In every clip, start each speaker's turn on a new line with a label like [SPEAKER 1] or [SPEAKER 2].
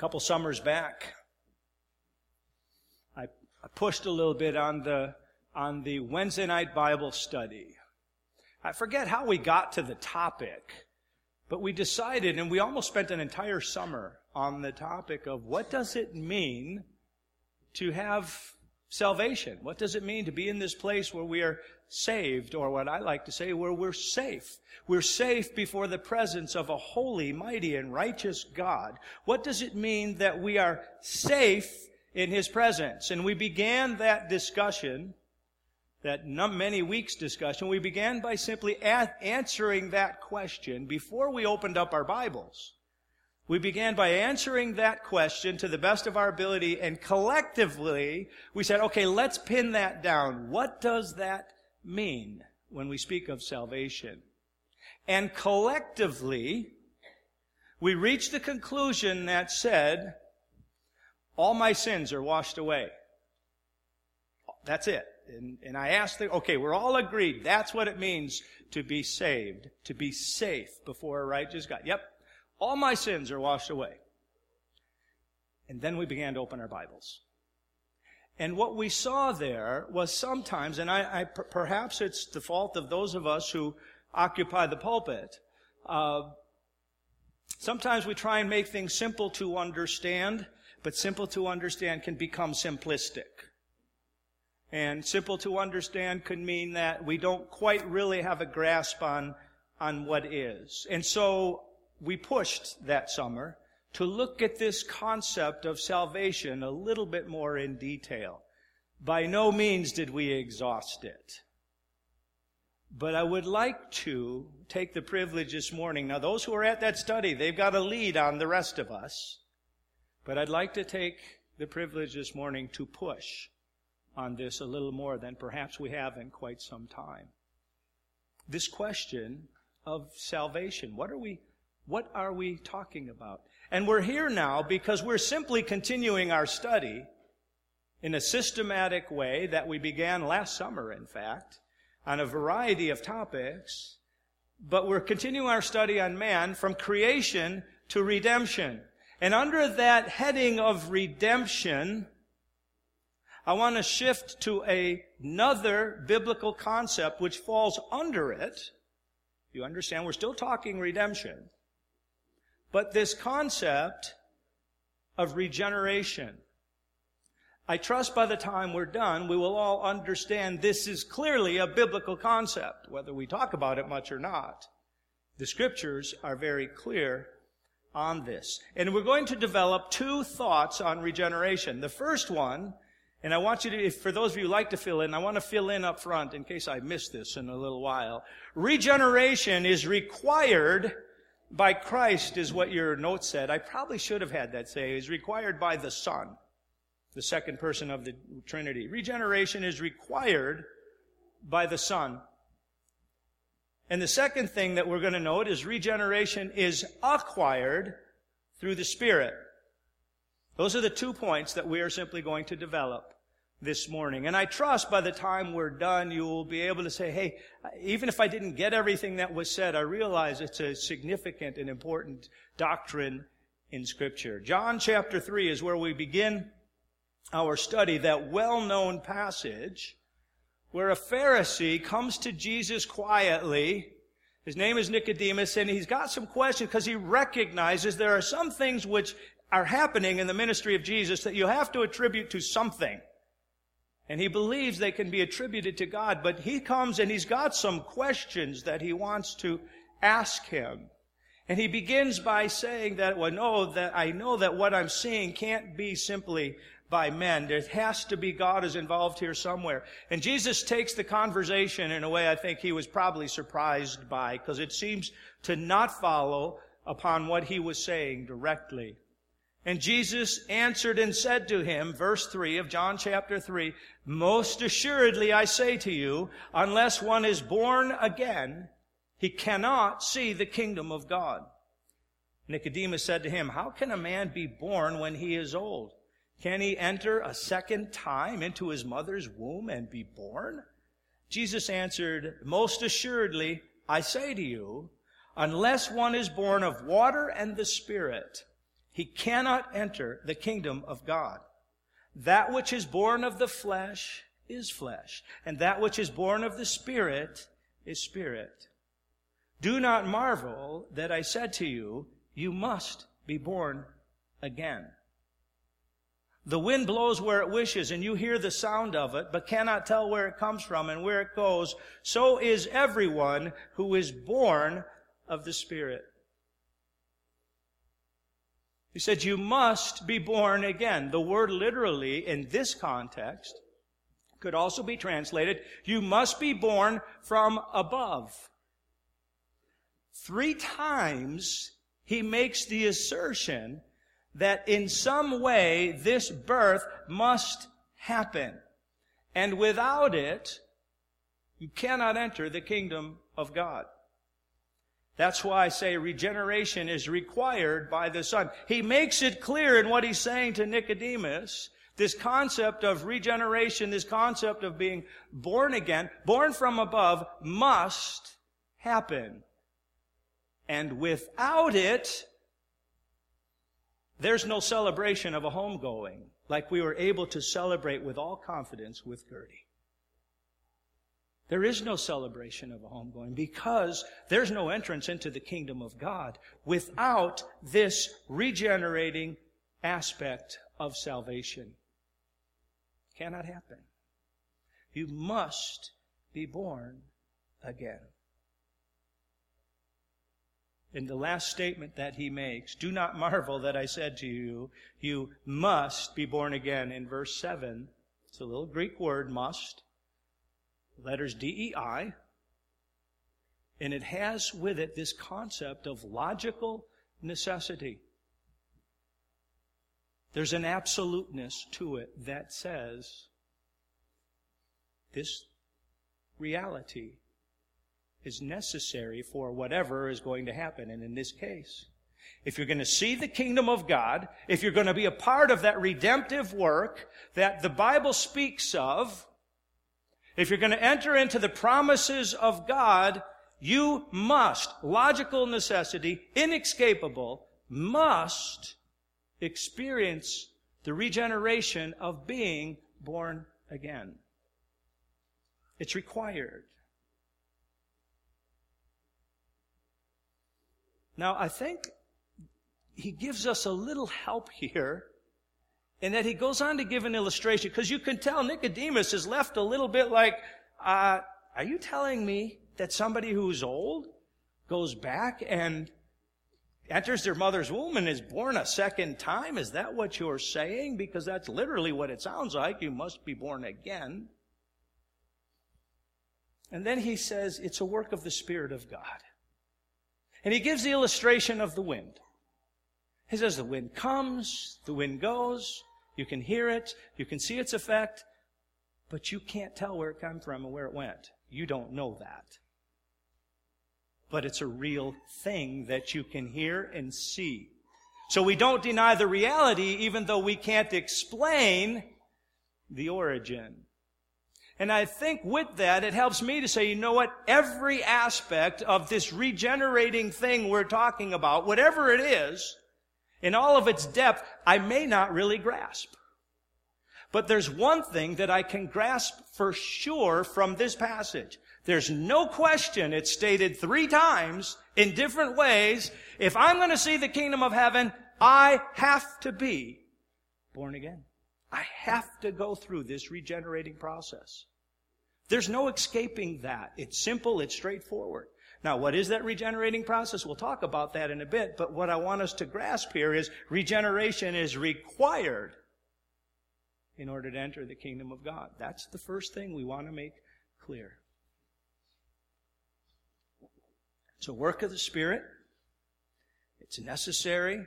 [SPEAKER 1] couple summers back, I, I pushed a little bit on the, on the Wednesday night Bible study. I forget how we got to the topic, but we decided, and we almost spent an entire summer on the topic of what does it mean to have salvation? What does it mean to be in this place where we are saved, or what I like to say, where we're safe? We're safe before the presence of a holy, mighty, and righteous God. What does it mean that we are safe in His presence? And we began that discussion, that many weeks discussion, we began by simply answering that question before we opened up our Bibles. We began by answering that question to the best of our ability, and collectively, we said, okay, let's pin that down. What does that mean when we speak of salvation? And collectively, we reached the conclusion that said, all my sins are washed away. That's it. And, and I asked, the, okay, we're all agreed. That's what it means to be saved, to be safe before a righteous God. Yep, all my sins are washed away. And then we began to open our Bibles. And what we saw there was sometimes, and I, I perhaps it's the fault of those of us who occupy the pulpit. Uh, sometimes we try and make things simple to understand, but simple to understand can become simplistic. And simple to understand could mean that we don't quite really have a grasp on, on what is. And so we pushed that summer to look at this concept of salvation a little bit more in detail. By no means did we exhaust it. But I would like to take the privilege this morning. Now, those who are at that study, they've got a lead on the rest of us. But I'd like to take the privilege this morning to push on this a little more than perhaps we have in quite some time. This question of salvation. What are we what are we talking about? And we're here now because we're simply continuing our study in a systematic way that we began last summer, in fact, on a variety of topics. But we're continuing our study on man from creation to redemption. And under that heading of redemption, I want to shift to a, another biblical concept which falls under it. You understand? We're still talking redemption. But this concept of regeneration, I trust by the time we're done, we will all understand this is clearly a biblical concept, whether we talk about it much or not. The scriptures are very clear on this. And we're going to develop two thoughts on regeneration. The first one, and I want you to, if for those of you who like to fill in, I want to fill in up front in case I miss this in a little while. Regeneration is required by Christ is what your note said. I probably should have had that say, is required by the Son, the second person of the Trinity. Regeneration is required by the Son. And the second thing that we're going to note is regeneration is acquired through the Spirit. Those are the two points that we are simply going to develop this morning. And I trust by the time we're done, you will be able to say, hey, even if I didn't get everything that was said, I realize it's a significant and important doctrine in Scripture. John chapter 3 is where we begin our study, that well-known passage where a Pharisee comes to Jesus quietly. His name is Nicodemus, and he's got some questions because he recognizes there are some things which are happening in the ministry of Jesus that you have to attribute to something. And he believes they can be attributed to God, but he comes and he's got some questions that he wants to ask him. And he begins by saying that, well, no, that I know that what I'm seeing can't be simply by men. There has to be God is involved here somewhere. And Jesus takes the conversation in a way I think he was probably surprised by, because it seems to not follow upon what he was saying directly. And Jesus answered and said to him, verse 3 of John chapter 3, Most assuredly I say to you, unless one is born again, he cannot see the kingdom of God. Nicodemus said to him, How can a man be born when he is old? Can he enter a second time into his mother's womb and be born? Jesus answered, Most assuredly I say to you, unless one is born of water and the Spirit, he cannot enter the kingdom of God. That which is born of the flesh is flesh, and that which is born of the Spirit is spirit. Do not marvel that I said to you, you must be born again. The wind blows where it wishes, and you hear the sound of it, but cannot tell where it comes from and where it goes. So is everyone who is born of the Spirit. He said, You must be born again. The word literally in this context could also be translated, You must be born from above. Three times he makes the assertion that in some way this birth must happen. And without it, you cannot enter the kingdom of God. That's why I say regeneration is required by the Son. He makes it clear in what he's saying to Nicodemus. This concept of regeneration, this concept of being born again, born from above, must happen. And without it, there's no celebration of a homegoing like we were able to celebrate with all confidence with Gertie. There is no celebration of a homegoing because there's no entrance into the kingdom of God without this regenerating aspect of salvation. Cannot happen. You must be born again in the last statement that he makes, do not marvel that I said to you, you must be born again. In verse 7, it's a little Greek word, must, letters D-E-I, and it has with it this concept of logical necessity. There's an absoluteness to it that says this reality is necessary for whatever is going to happen. And in this case, if you're going to see the kingdom of God, if you're going to be a part of that redemptive work that the Bible speaks of, if you're going to enter into the promises of God, you must, logical necessity, inescapable, must experience the regeneration of being born again. It's required. Now, I think he gives us a little help here in that he goes on to give an illustration because you can tell Nicodemus is left a little bit like, uh, are you telling me that somebody who's old goes back and enters their mother's womb and is born a second time? Is that what you're saying? Because that's literally what it sounds like. You must be born again. And then he says it's a work of the Spirit of God. And he gives the illustration of the wind. He says the wind comes, the wind goes, you can hear it, you can see its effect, but you can't tell where it came from and where it went. You don't know that. But it's a real thing that you can hear and see. So we don't deny the reality even though we can't explain the origin. And I think with that, it helps me to say, you know what? Every aspect of this regenerating thing we're talking about, whatever it is, in all of its depth, I may not really grasp. But there's one thing that I can grasp for sure from this passage. There's no question it's stated three times in different ways. If I'm going to see the kingdom of heaven, I have to be born again. I have to go through this regenerating process. There's no escaping that. It's simple, it's straightforward. Now, what is that regenerating process? We'll talk about that in a bit, but what I want us to grasp here is regeneration is required in order to enter the kingdom of God. That's the first thing we want to make clear. It's a work of the Spirit. It's necessary.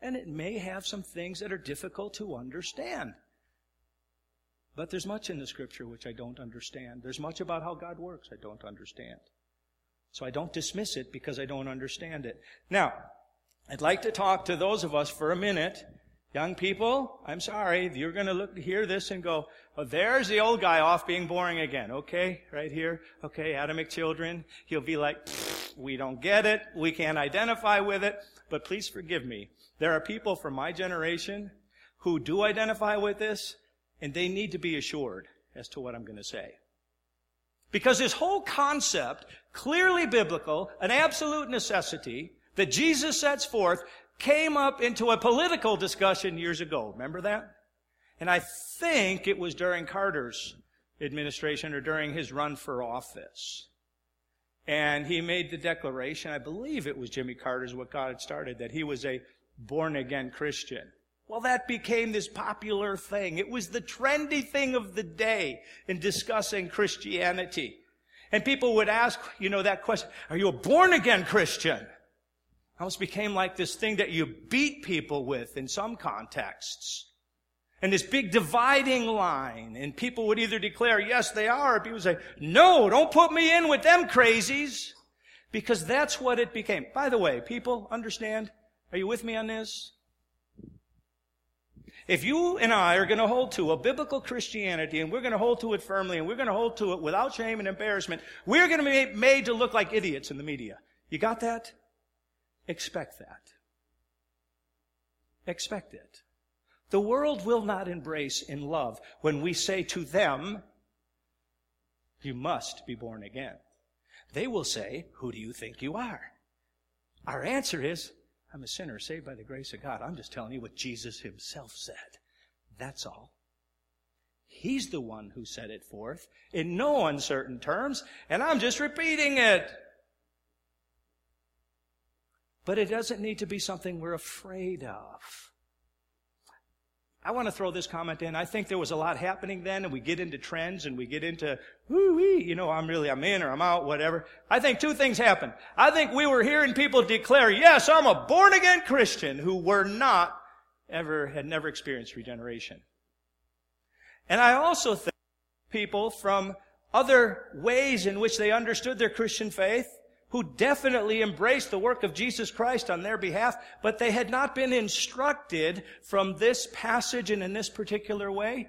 [SPEAKER 1] And it may have some things that are difficult to understand. But there's much in the scripture which I don't understand. There's much about how God works I don't understand. So I don't dismiss it because I don't understand it. Now, I'd like to talk to those of us for a minute. Young people, I'm sorry, you're going to look, hear this and go, oh, there's the old guy off being boring again. Okay, right here. Okay, Adamic children. He'll be like, We don't get it. We can't identify with it. But please forgive me. There are people from my generation who do identify with this, and they need to be assured as to what I'm going to say. Because this whole concept, clearly biblical, an absolute necessity that Jesus sets forth, came up into a political discussion years ago. Remember that? And I think it was during Carter's administration or during his run for office. And he made the declaration, I believe it was Jimmy Carter's what God had started, that he was a born again Christian. Well, that became this popular thing. It was the trendy thing of the day in discussing Christianity. And people would ask, you know, that question, are you a born again Christian? Almost became like this thing that you beat people with in some contexts. And this big dividing line. And people would either declare, yes, they are, or people would say, no, don't put me in with them crazies. Because that's what it became. By the way, people, understand? Are you with me on this? If you and I are going to hold to a biblical Christianity and we're going to hold to it firmly and we're going to hold to it without shame and embarrassment, we're going to be made to look like idiots in the media. You got that? Expect that. Expect it. The world will not embrace in love when we say to them, you must be born again. They will say, who do you think you are? Our answer is, I'm a sinner saved by the grace of God. I'm just telling you what Jesus himself said. That's all. He's the one who set it forth in no uncertain terms, and I'm just repeating it. But it doesn't need to be something we're afraid of. I want to throw this comment in. I think there was a lot happening then, and we get into trends and we get into, woo wee, you know, I'm really, I'm in or I'm out, whatever. I think two things happened. I think we were hearing people declare, yes, I'm a born again Christian who were not ever, had never experienced regeneration. And I also think people from other ways in which they understood their Christian faith who definitely embraced the work of Jesus Christ on their behalf, but they had not been instructed from this passage and in this particular way,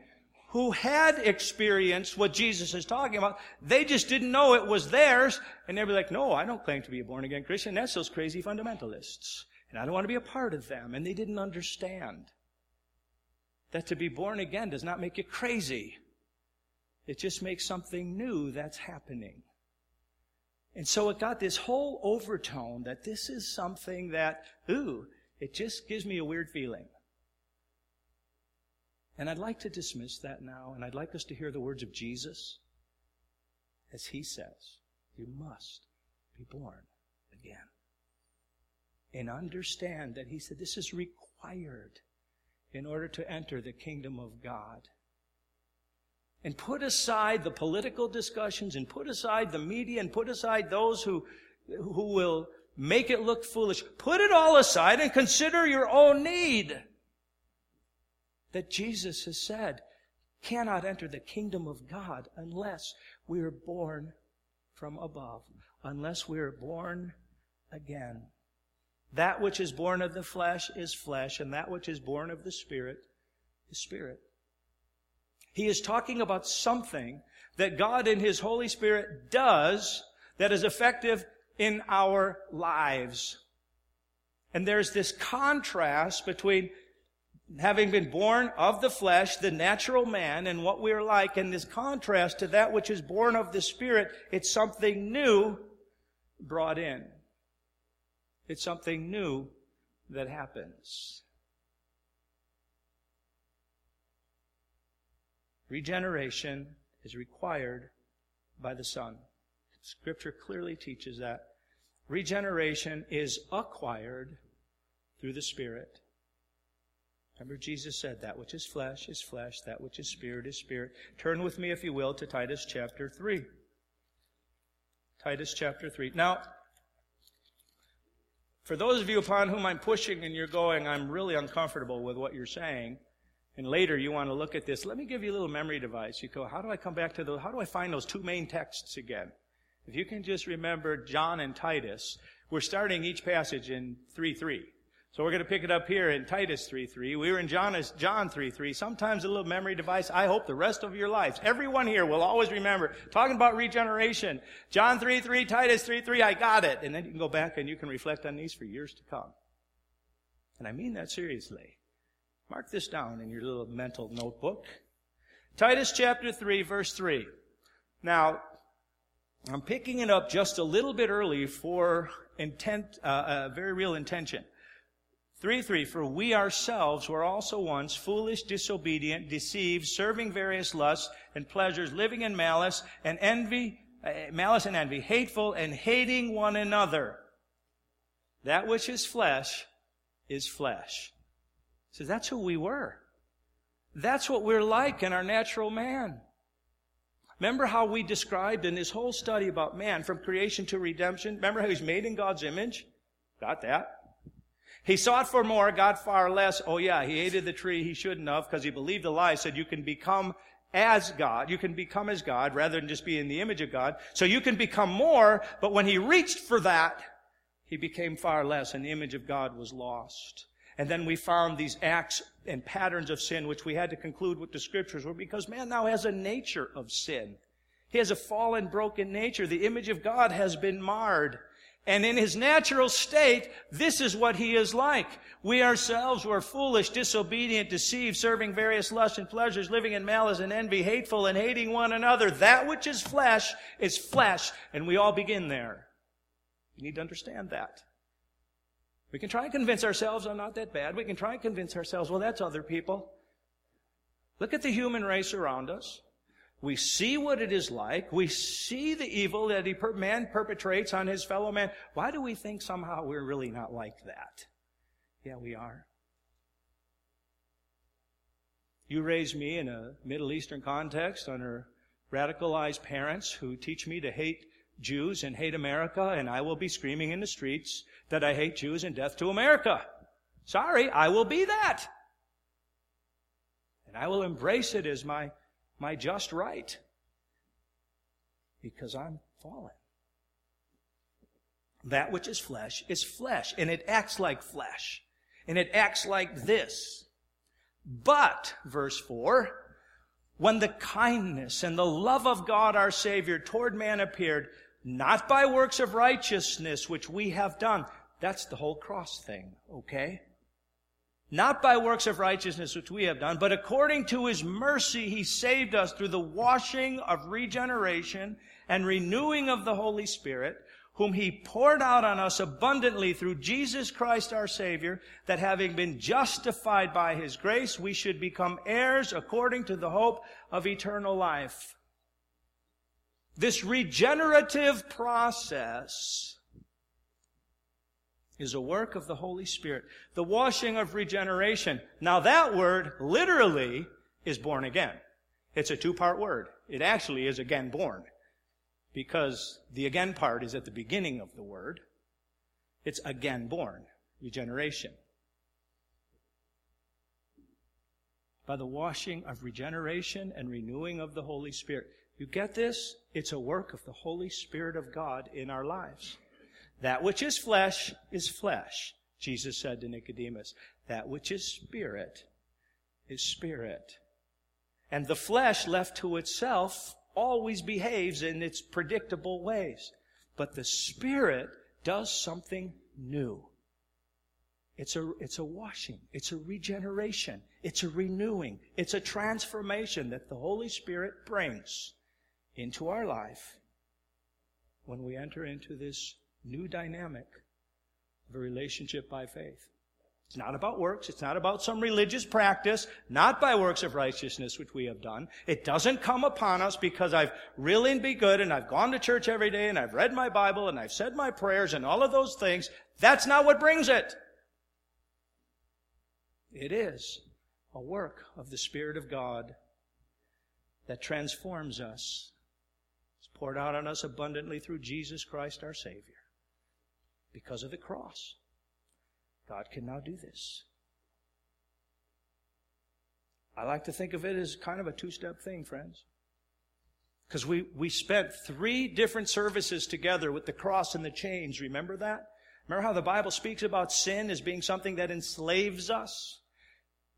[SPEAKER 1] who had experienced what Jesus is talking about. They just didn't know it was theirs, and they'd be like, no, I don't claim to be a born again Christian. That's those crazy fundamentalists. And I don't want to be a part of them. And they didn't understand that to be born again does not make you crazy. It just makes something new that's happening. And so it got this whole overtone that this is something that, ooh, it just gives me a weird feeling. And I'd like to dismiss that now, and I'd like us to hear the words of Jesus as he says, You must be born again. And understand that he said this is required in order to enter the kingdom of God and put aside the political discussions and put aside the media and put aside those who, who will make it look foolish. Put it all aside and consider your own need. That Jesus has said cannot enter the kingdom of God unless we are born from above, unless we are born again. That which is born of the flesh is flesh, and that which is born of the Spirit is spirit. He is talking about something that God in His Holy Spirit does that is effective in our lives. And there's this contrast between having been born of the flesh, the natural man, and what we're like, and this contrast to that which is born of the Spirit, it's something new brought in. It's something new that happens. Regeneration is required by the Son. Scripture clearly teaches that. Regeneration is acquired through the Spirit. Remember, Jesus said, That which is flesh is flesh, that which is spirit is spirit. Turn with me, if you will, to Titus chapter 3. Titus chapter 3. Now, for those of you upon whom I'm pushing and you're going, I'm really uncomfortable with what you're saying, and later you want to look at this, let me give you a little memory device. You go, how do I come back to those? How do I find those two main texts again? If you can just remember John and Titus, we're starting each passage in 3 3. So we're going to pick it up here in Titus 3.3. We were in John, John 3.3. Sometimes a little memory device. I hope the rest of your lives, everyone here will always remember. Talking about regeneration. John 3.3, Titus 3.3, I got it. And then you can go back and you can reflect on these for years to come. And I mean that seriously. Mark this down in your little mental notebook. Titus chapter 3, verse 3. Now, I'm picking it up just a little bit early for intent, uh, a very real intention. 3 3 For we ourselves were also once foolish, disobedient, deceived, serving various lusts and pleasures, living in malice and envy, uh, malice and envy, hateful and hating one another. That which is flesh is flesh. So that's who we were. That's what we're like in our natural man. Remember how we described in this whole study about man from creation to redemption? Remember how he's made in God's image? Got that? He sought for more, got far less. Oh yeah, he ate of the tree he shouldn't have because he believed the lie, said you can become as God. You can become as God rather than just be in the image of God. So you can become more, but when he reached for that, he became far less and the image of God was lost. And then we found these acts and patterns of sin, which we had to conclude with the scriptures were because man now has a nature of sin. He has a fallen, broken nature. The image of God has been marred. And in his natural state, this is what he is like. We ourselves were foolish, disobedient, deceived, serving various lusts and pleasures, living in malice and envy, hateful and hating one another. That which is flesh is flesh, and we all begin there. You need to understand that. We can try and convince ourselves I'm not that bad. We can try and convince ourselves, well, that's other people. Look at the human race around us. We see what it is like. We see the evil that man perpetrates on his fellow man. Why do we think somehow we're really not like that? Yeah, we are. You raised me in a Middle Eastern context under radicalized parents who teach me to hate Jews and hate America, and I will be screaming in the streets that I hate Jews and death to America. Sorry, I will be that. And I will embrace it as my my just right because I'm fallen. That which is flesh is flesh, and it acts like flesh, and it acts like this. But, verse 4, when the kindness and the love of God our Savior toward man appeared, not by works of righteousness which we have done. That's the whole cross thing, okay? not by works of righteousness which we have done, but according to his mercy he saved us through the washing of regeneration and renewing of the Holy Spirit, whom he poured out on us abundantly through Jesus Christ our Savior, that having been justified by his grace, we should become heirs according to the hope of eternal life. This regenerative process is a work of the Holy Spirit. The washing of regeneration. Now that word literally is born again. It's a two-part word. It actually is again born. Because the again part is at the beginning of the word. It's again born. Regeneration. By the washing of regeneration and renewing of the Holy Spirit. You get this? It's a work of the Holy Spirit of God in our lives. That which is flesh is flesh, Jesus said to Nicodemus. That which is spirit is spirit. And the flesh left to itself always behaves in its predictable ways. But the spirit does something new. It's a, it's a washing. It's a regeneration. It's a renewing. It's a transformation that the Holy Spirit brings into our life when we enter into this new dynamic of a relationship by faith. It's not about works. It's not about some religious practice, not by works of righteousness, which we have done. It doesn't come upon us because I've really be good and I've gone to church every day and I've read my Bible and I've said my prayers and all of those things. That's not what brings it. It is a work of the Spirit of God that transforms us. Poured out on us abundantly through Jesus Christ our Savior because of the cross. God can now do this. I like to think of it as kind of a two step thing, friends. Because we, we spent three different services together with the cross and the chains. Remember that? Remember how the Bible speaks about sin as being something that enslaves us?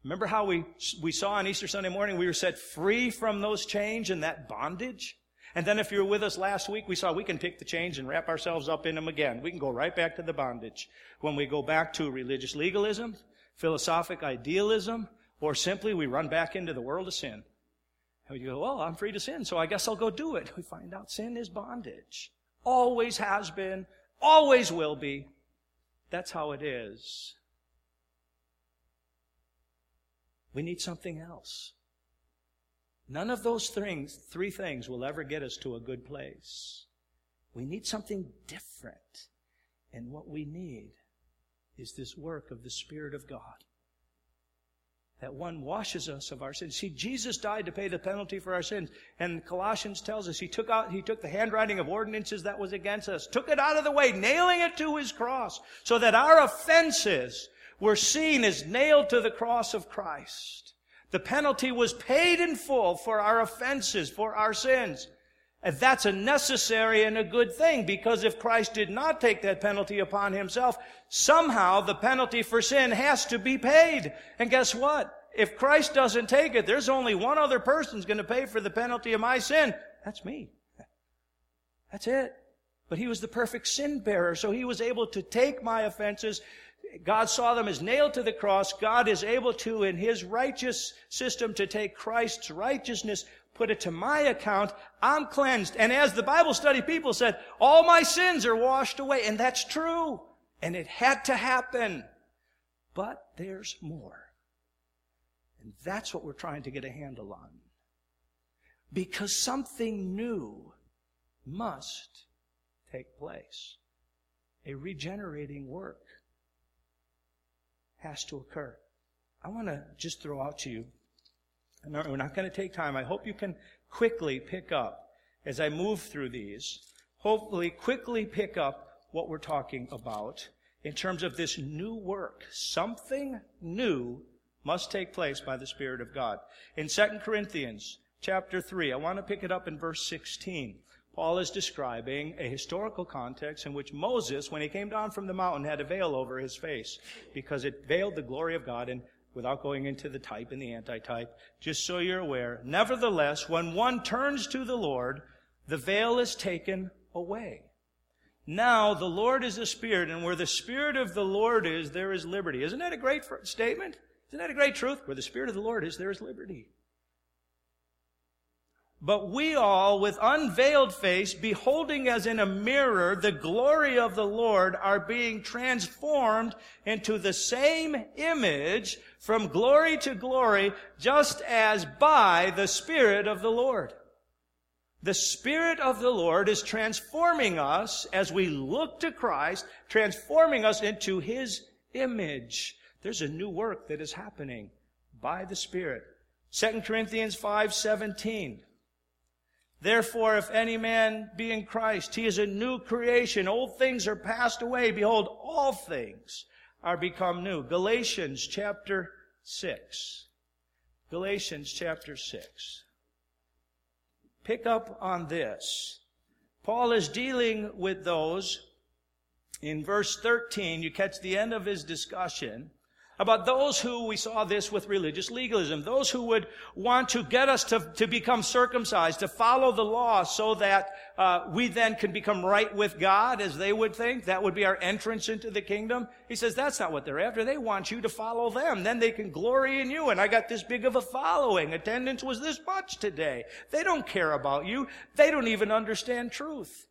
[SPEAKER 1] Remember how we, we saw on Easter Sunday morning we were set free from those chains and that bondage? And then if you were with us last week, we saw we can pick the chains and wrap ourselves up in them again. We can go right back to the bondage. When we go back to religious legalism, philosophic idealism, or simply we run back into the world of sin. And you go, well, I'm free to sin, so I guess I'll go do it. We find out sin is bondage. Always has been, always will be. That's how it is. We need something else. None of those things, three things will ever get us to a good place. We need something different. And what we need is this work of the Spirit of God. That one washes us of our sins. See, Jesus died to pay the penalty for our sins. And Colossians tells us he took out, he took the handwriting of ordinances that was against us, took it out of the way, nailing it to his cross, so that our offenses were seen as nailed to the cross of Christ. The penalty was paid in full for our offenses, for our sins. And that's a necessary and a good thing because if Christ did not take that penalty upon himself, somehow the penalty for sin has to be paid. And guess what? If Christ doesn't take it, there's only one other person's going to pay for the penalty of my sin. That's me. That's it. But he was the perfect sin bearer, so he was able to take my offenses. God saw them as nailed to the cross. God is able to, in his righteous system, to take Christ's righteousness put it to my account. I'm cleansed. And as the Bible study people said, all my sins are washed away. And that's true. And it had to happen. But there's more. And that's what we're trying to get a handle on. Because something new must take place. A regenerating work has to occur. I want to just throw out to you and we're not going to take time. I hope you can quickly pick up as I move through these. Hopefully, quickly pick up what we're talking about in terms of this new work. Something new must take place by the Spirit of God. In 2 Corinthians chapter 3, I want to pick it up in verse 16. Paul is describing a historical context in which Moses, when he came down from the mountain, had a veil over his face because it veiled the glory of God. And without going into the type and the antitype, just so you're aware. Nevertheless, when one turns to the Lord, the veil is taken away. Now the Lord is the Spirit, and where the Spirit of the Lord is, there is liberty. Isn't that a great statement? Isn't that a great truth? Where the Spirit of the Lord is, there is liberty. But we all, with unveiled face, beholding as in a mirror the glory of the Lord, are being transformed into the same image from glory to glory, just as by the Spirit of the Lord. The Spirit of the Lord is transforming us as we look to Christ, transforming us into His image. There's a new work that is happening by the Spirit. 2 Corinthians 5 17. Therefore, if any man be in Christ, he is a new creation. Old things are passed away. Behold, all things are become new. Galatians chapter 6. Galatians chapter 6. Pick up on this. Paul is dealing with those in verse 13. You catch the end of his discussion about those who, we saw this with religious legalism, those who would want to get us to, to become circumcised, to follow the law so that uh, we then can become right with God as they would think. That would be our entrance into the kingdom. He says that's not what they're after. They want you to follow them. Then they can glory in you. And I got this big of a following. Attendance was this much today. They don't care about you. They don't even understand truth.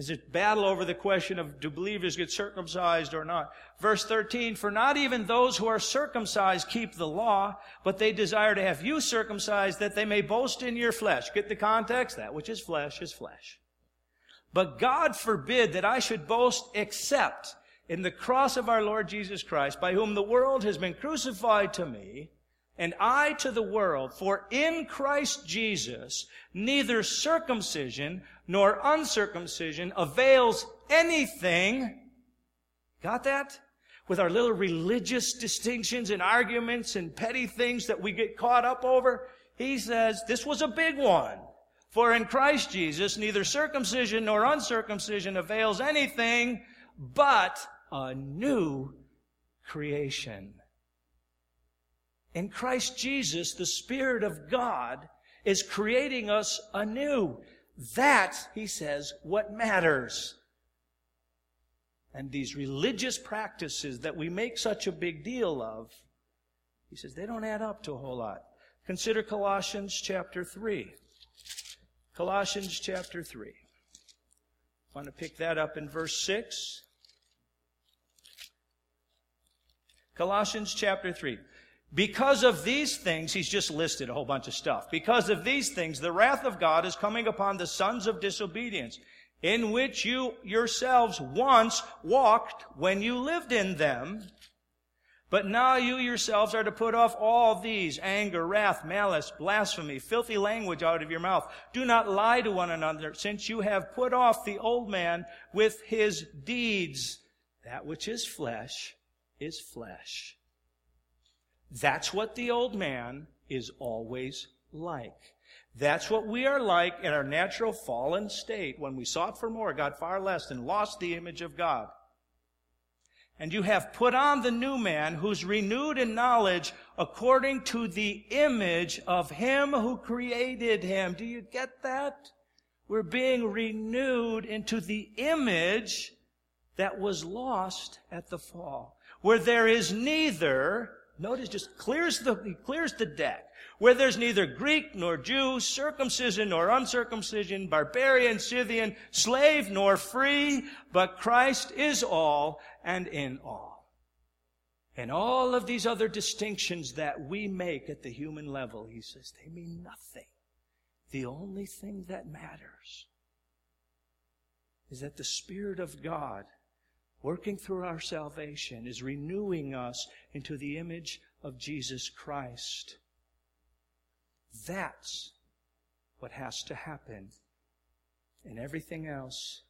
[SPEAKER 1] Is it battle over the question of do believers get circumcised or not? Verse 13, for not even those who are circumcised keep the law, but they desire to have you circumcised that they may boast in your flesh. Get the context? That which is flesh is flesh. But God forbid that I should boast except in the cross of our Lord Jesus Christ, by whom the world has been crucified to me, and I to the world. For in Christ Jesus, neither circumcision nor uncircumcision avails anything. Got that? With our little religious distinctions and arguments and petty things that we get caught up over. He says this was a big one. For in Christ Jesus, neither circumcision nor uncircumcision avails anything but a new creation. In Christ Jesus, the Spirit of God is creating us anew. That, he says, what matters. And these religious practices that we make such a big deal of, he says, they don't add up to a whole lot. Consider Colossians chapter 3. Colossians chapter 3. I want to pick that up in verse 6. Colossians chapter 3. Because of these things, he's just listed a whole bunch of stuff. Because of these things, the wrath of God is coming upon the sons of disobedience, in which you yourselves once walked when you lived in them. But now you yourselves are to put off all these anger, wrath, malice, blasphemy, filthy language out of your mouth. Do not lie to one another, since you have put off the old man with his deeds. That which is flesh is flesh. That's what the old man is always like. That's what we are like in our natural fallen state when we sought for more, got far less, and lost the image of God and you have put on the new man who's renewed in knowledge according to the image of him who created him. Do you get that? We're being renewed into the image that was lost at the fall. Where there is neither, notice just clears the, he clears the deck where there's neither Greek nor Jew, circumcision nor uncircumcision, barbarian, Scythian, slave nor free, but Christ is all and in all. And all of these other distinctions that we make at the human level, he says, they mean nothing. The only thing that matters is that the Spirit of God, working through our salvation, is renewing us into the image of Jesus Christ. That's what has to happen. And everything else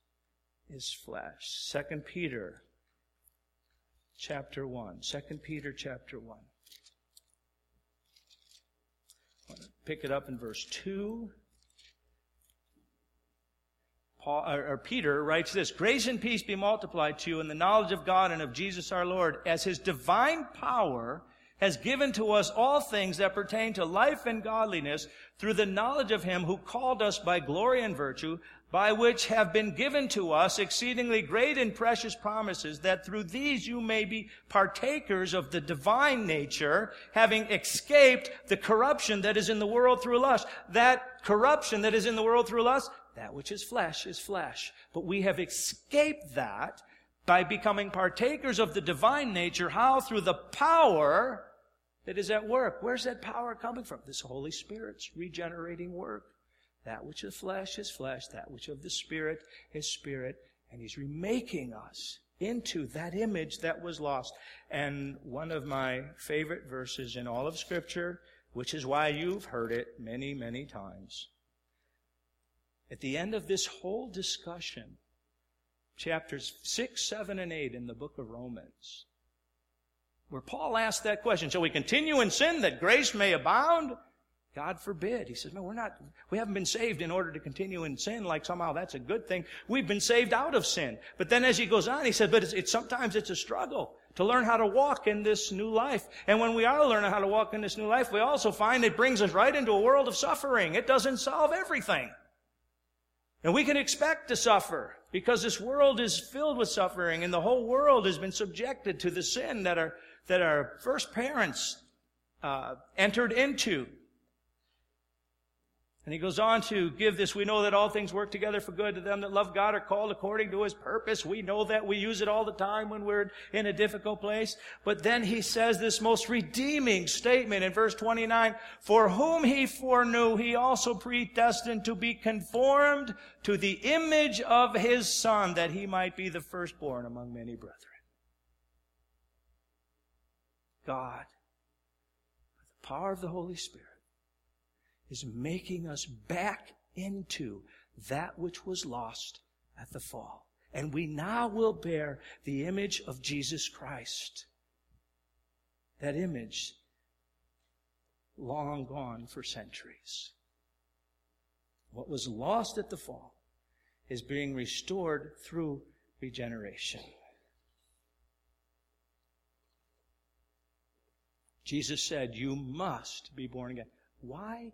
[SPEAKER 1] is flesh. Second Peter chapter 1. Second Peter chapter 1. I want to pick it up in verse 2. Paul, or, or Peter writes this Grace and peace be multiplied to you in the knowledge of God and of Jesus our Lord, as his divine power has given to us all things that pertain to life and godliness through the knowledge of him who called us by glory and virtue, by which have been given to us exceedingly great and precious promises, that through these you may be partakers of the divine nature, having escaped the corruption that is in the world through lust. That corruption that is in the world through lust, that which is flesh is flesh. But we have escaped that by becoming partakers of the divine nature. How? Through the power that is at work. Where's that power coming from? This Holy Spirit's regenerating work. That which of flesh is flesh, that which of the Spirit is spirit, and He's remaking us into that image that was lost. And one of my favorite verses in all of Scripture, which is why you've heard it many, many times. At the end of this whole discussion, chapters 6, 7, and 8 in the book of Romans, where Paul asked that question, shall we continue in sin that grace may abound? God forbid. He says, no, we're not, we haven't been saved in order to continue in sin like somehow that's a good thing. We've been saved out of sin. But then as he goes on, he said, but it's, it's sometimes it's a struggle to learn how to walk in this new life. And when we are learning how to walk in this new life, we also find it brings us right into a world of suffering. It doesn't solve everything. And we can expect to suffer because this world is filled with suffering and the whole world has been subjected to the sin that our, that our first parents uh, entered into. And he goes on to give this. We know that all things work together for good to them that love God are called according to his purpose. We know that we use it all the time when we're in a difficult place. But then he says this most redeeming statement in verse 29. For whom he foreknew, he also predestined to be conformed to the image of his son that he might be the firstborn among many brethren. God, by the power of the Holy Spirit, is making us back into that which was lost at the fall. And we now will bear the image of Jesus Christ. That image long gone for centuries. What was lost at the fall is being restored through regeneration. Jesus said, You must be born again. Why?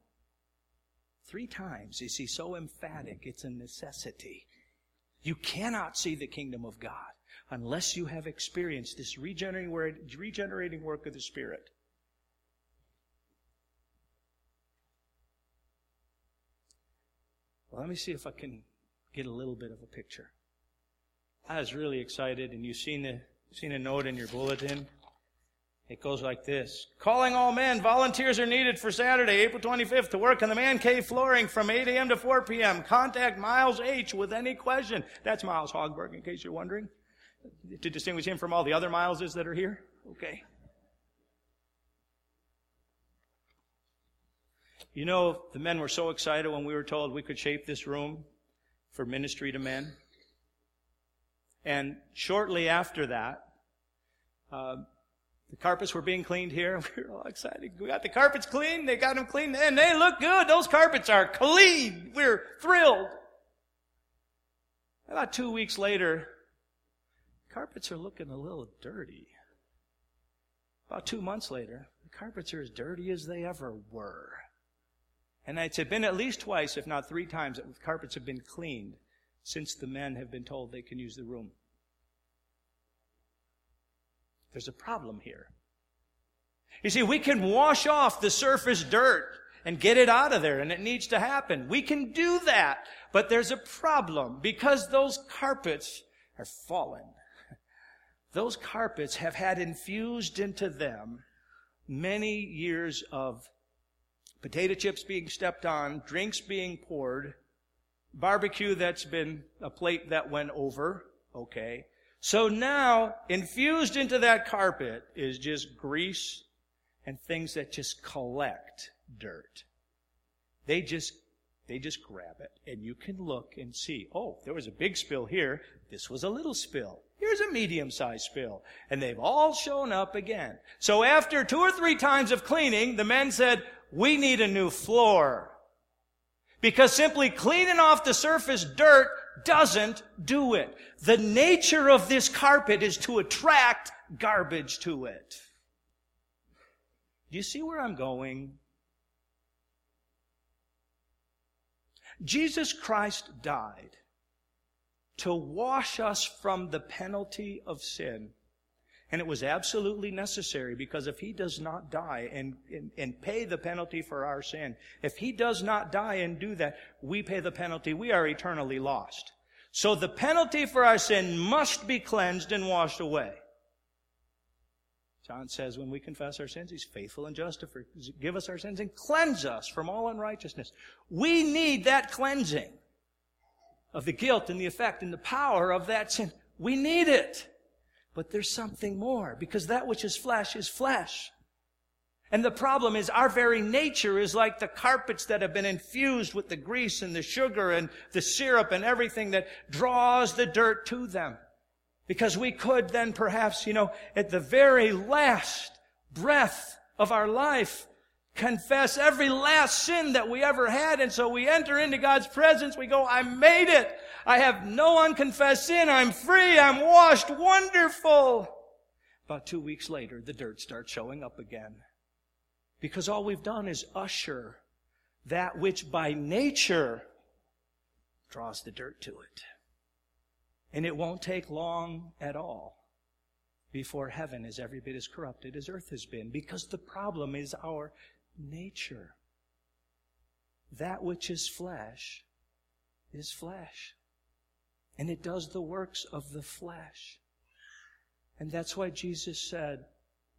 [SPEAKER 1] Three times is he so emphatic, it's a necessity. You cannot see the kingdom of God unless you have experienced this regenerating, work of the Spirit. Well, let me see if I can get a little bit of a picture. I was really excited, and you've seen, the, seen a note in your bulletin. It goes like this. Calling all men, volunteers are needed for Saturday, April 25th to work on the man cave flooring from 8 a.m. to 4 p.m. Contact Miles H with any question. That's Miles Hogberg, in case you're wondering. To distinguish him from all the other Mileses that are here. Okay. You know, the men were so excited when we were told we could shape this room for ministry to men. And shortly after that, uh, the carpets were being cleaned here. We were all excited. We got the carpets clean. They got them clean, and they look good. Those carpets are clean. We're thrilled. About two weeks later, carpets are looking a little dirty. About two months later, the carpets are as dirty as they ever were. And it's been at least twice, if not three times, that the carpets have been cleaned since the men have been told they can use the room. There's a problem here. You see, we can wash off the surface dirt and get it out of there, and it needs to happen. We can do that, but there's a problem because those carpets are fallen. Those carpets have had infused into them many years of potato chips being stepped on, drinks being poured, barbecue that's been a plate that went over, okay, so now, infused into that carpet is just grease and things that just collect dirt. They just, they just grab it and you can look and see, oh, there was a big spill here. This was a little spill. Here's a medium sized spill. And they've all shown up again. So after two or three times of cleaning, the men said, we need a new floor. Because simply cleaning off the surface dirt doesn't do it. The nature of this carpet is to attract garbage to it. Do you see where I'm going? Jesus Christ died to wash us from the penalty of sin. And it was absolutely necessary because if he does not die and, and, and, pay the penalty for our sin, if he does not die and do that, we pay the penalty. We are eternally lost. So the penalty for our sin must be cleansed and washed away. John says when we confess our sins, he's faithful and just to forgive us our sins and cleanse us from all unrighteousness. We need that cleansing of the guilt and the effect and the power of that sin. We need it. But there's something more because that which is flesh is flesh. And the problem is our very nature is like the carpets that have been infused with the grease and the sugar and the syrup and everything that draws the dirt to them. Because we could then perhaps, you know, at the very last breath of our life, confess every last sin that we ever had. And so we enter into God's presence. We go, I made it. I have no unconfessed sin. I'm free. I'm washed. Wonderful. About two weeks later, the dirt starts showing up again. Because all we've done is usher that which by nature draws the dirt to it. And it won't take long at all before heaven is every bit as corrupted as earth has been because the problem is our nature. That which is flesh is flesh and it does the works of the flesh. And that's why Jesus said,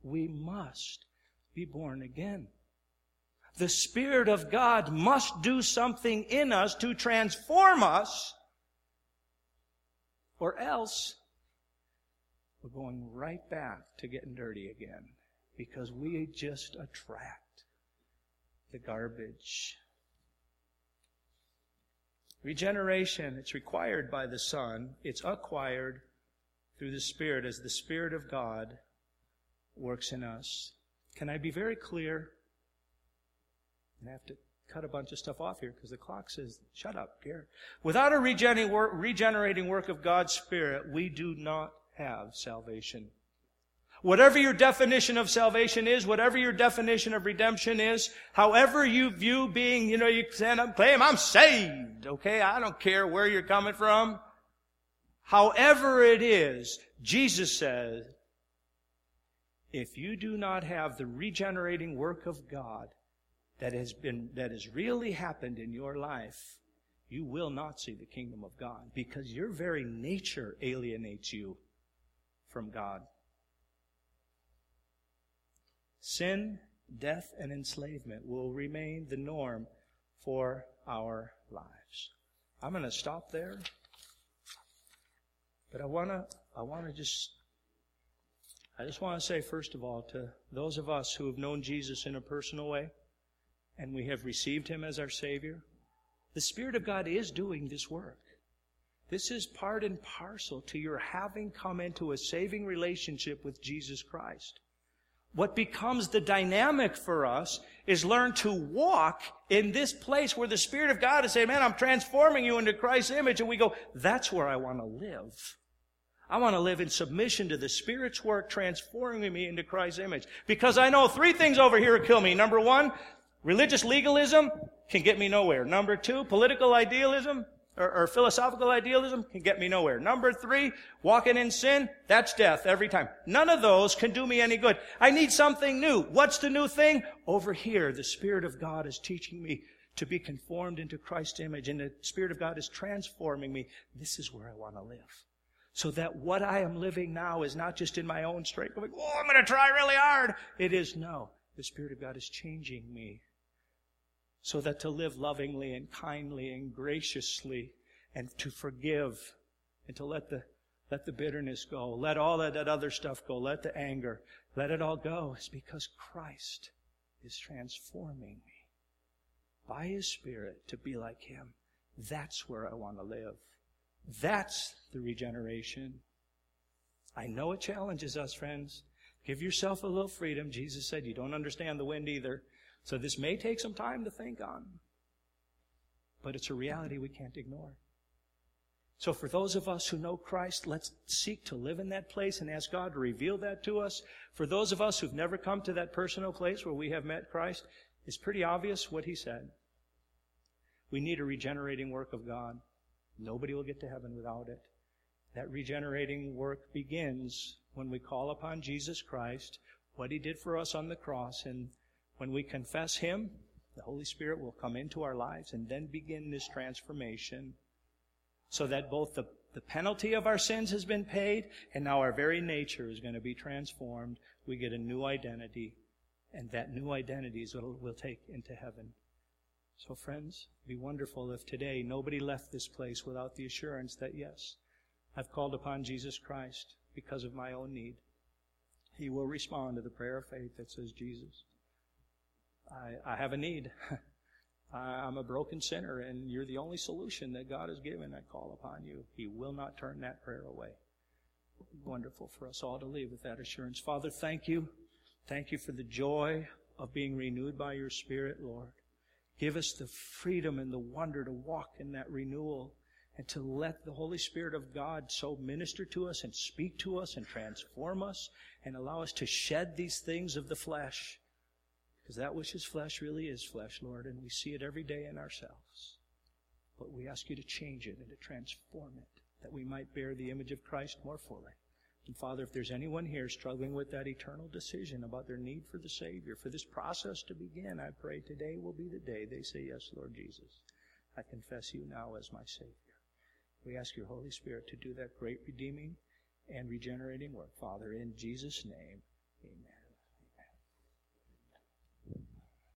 [SPEAKER 1] we must be born again. The Spirit of God must do something in us to transform us, or else we're going right back to getting dirty again because we just attract the garbage Regeneration, it's required by the Son, it's acquired through the Spirit as the Spirit of God works in us. Can I be very clear? I have to cut a bunch of stuff off here because the clock says, shut up, Garrett. Without a regenerating work of God's Spirit, we do not have salvation. Whatever your definition of salvation is, whatever your definition of redemption is, however you view being, you know, you stand up, claim, I'm saved. Okay. I don't care where you're coming from. However it is, Jesus says, if you do not have the regenerating work of God that has been, that has really happened in your life, you will not see the kingdom of God because your very nature alienates you from God. Sin, death, and enslavement will remain the norm for our lives. I'm going to stop there. But I want to I want to just I just want to say first of all to those of us who have known Jesus in a personal way and we have received him as our savior, the spirit of God is doing this work. This is part and parcel to your having come into a saving relationship with Jesus Christ. What becomes the dynamic for us is learn to walk in this place where the Spirit of God is saying, man, I'm transforming you into Christ's image. And we go, that's where I want to live. I want to live in submission to the Spirit's work transforming me into Christ's image. Because I know three things over here kill me. Number one, religious legalism can get me nowhere. Number two, political idealism or, or, philosophical idealism can get me nowhere. Number three, walking in sin, that's death every time. None of those can do me any good. I need something new. What's the new thing? Over here, the Spirit of God is teaching me to be conformed into Christ's image, and the Spirit of God is transforming me. This is where I want to live. So that what I am living now is not just in my own strength, going, oh, I'm going to try really hard. It is no. The Spirit of God is changing me so that to live lovingly and kindly and graciously and to forgive and to let the let the bitterness go. Let all that, that other stuff go. Let the anger. Let it all go. Is because Christ is transforming me by His Spirit to be like Him. That's where I want to live. That's the regeneration. I know it challenges us, friends. Give yourself a little freedom. Jesus said you don't understand the wind either. So this may take some time to think on, but it's a reality we can't ignore. So for those of us who know Christ, let's seek to live in that place and ask God to reveal that to us. For those of us who've never come to that personal place where we have met Christ, it's pretty obvious what he said. We need a regenerating work of God. Nobody will get to heaven without it. That regenerating work begins when we call upon Jesus Christ, what he did for us on the cross, and when we confess Him, the Holy Spirit will come into our lives and then begin this transformation so that both the, the penalty of our sins has been paid and now our very nature is going to be transformed. We get a new identity, and that new identity is what we'll take into heaven. So, friends, be wonderful if today nobody left this place without the assurance that, yes, I've called upon Jesus Christ because of my own need. He will respond to the prayer of faith that says, Jesus, I, I have a need. I'm a broken sinner, and you're the only solution that God has given. I call upon you. He will not turn that prayer away. Wonderful for us all to leave with that assurance. Father, thank you. Thank you for the joy of being renewed by your Spirit, Lord. Give us the freedom and the wonder to walk in that renewal and to let the Holy Spirit of God so minister to us and speak to us and transform us and allow us to shed these things of the flesh because that which is flesh really is flesh, Lord, and we see it every day in ourselves. But we ask you to change it and to transform it, that we might bear the image of Christ more fully. And Father, if there's anyone here struggling with that eternal decision about their need for the Savior, for this process to begin, I pray today will be the day they say, Yes, Lord Jesus, I confess you now as my Savior. We ask your Holy Spirit to do that great redeeming and regenerating work, Father, in Jesus' name.